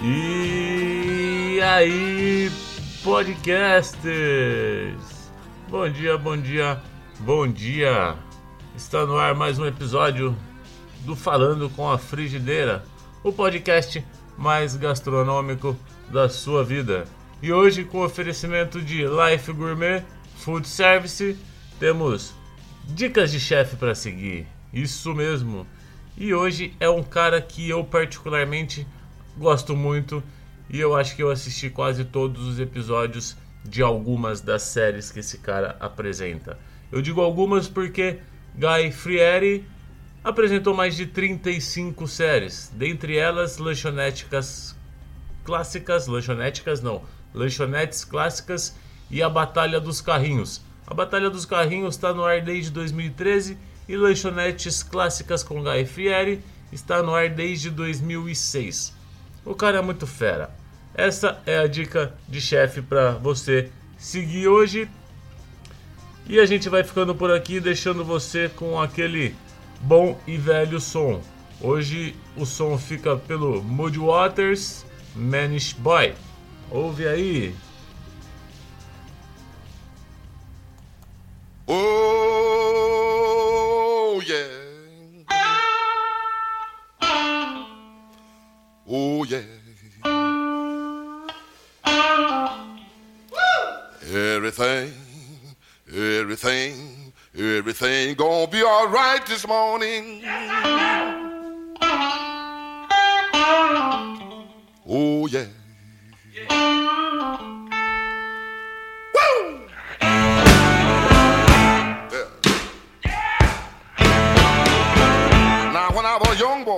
E aí, podcasters! Bom dia, bom dia, bom dia! Está no ar mais um episódio do Falando com a Frigideira, o podcast mais gastronômico da sua vida. E hoje, com oferecimento de Life Gourmet Food Service, temos dicas de chefe para seguir. Isso mesmo. E hoje é um cara que eu particularmente gosto muito e eu acho que eu assisti quase todos os episódios de algumas das séries que esse cara apresenta. Eu digo algumas porque Guy Fieri apresentou mais de 35 séries, dentre elas lanchonéticas clássicas, lanchonéticas não, lanchonetes clássicas e a Batalha dos Carrinhos. A Batalha dos Carrinhos está no ar desde 2013 e lanchonetes clássicas com Guy Fieri está no ar desde 2006. O cara é muito fera. Essa é a dica de chefe para você seguir hoje. E a gente vai ficando por aqui, deixando você com aquele bom e velho som. Hoje o som fica pelo Mood Waters Manish Boy. Ouve aí. Oh, Oh, yeah. Everything, everything, everything gonna be all right this morning. Oh, yeah. Now, when I was a young boy,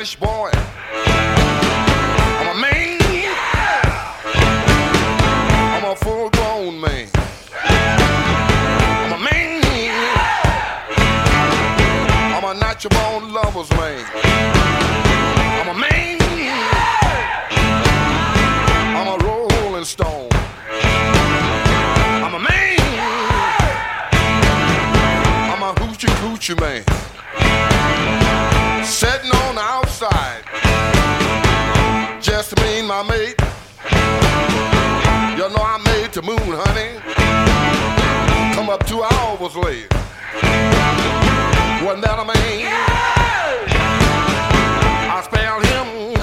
Boy. I'm a man. I'm a full grown man. I'm a man. I'm a natural born lover's man. I'm a man. I'm a rolling stone. I'm a man. I'm a hoochie coochie man. The moon, honey. Come up two hours late. Wasn't that a man? I spelled him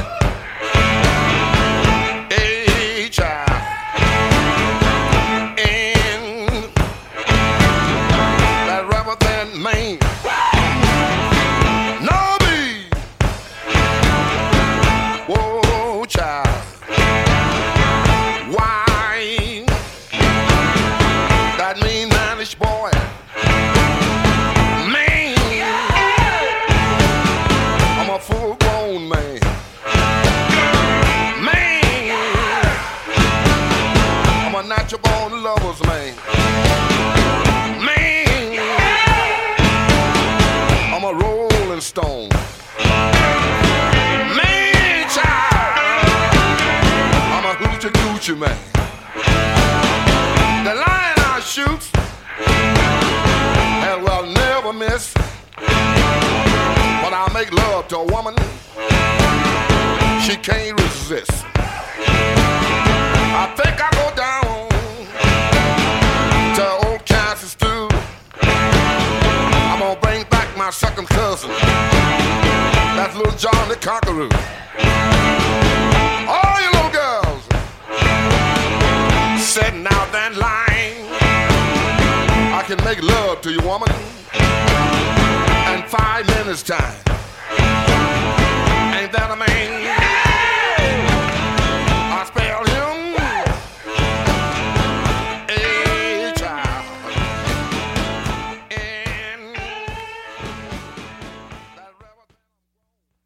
a natural born lover's man. Man. I'm a rolling stone. Man, child. I'm a hoochie coochie man. The lion I shoot and will never miss. When I make love to a woman, she can't resist. John the Conqueror. All you little girls sitting out that line. I can make love to you, woman, in five minutes time. Ain't that a man?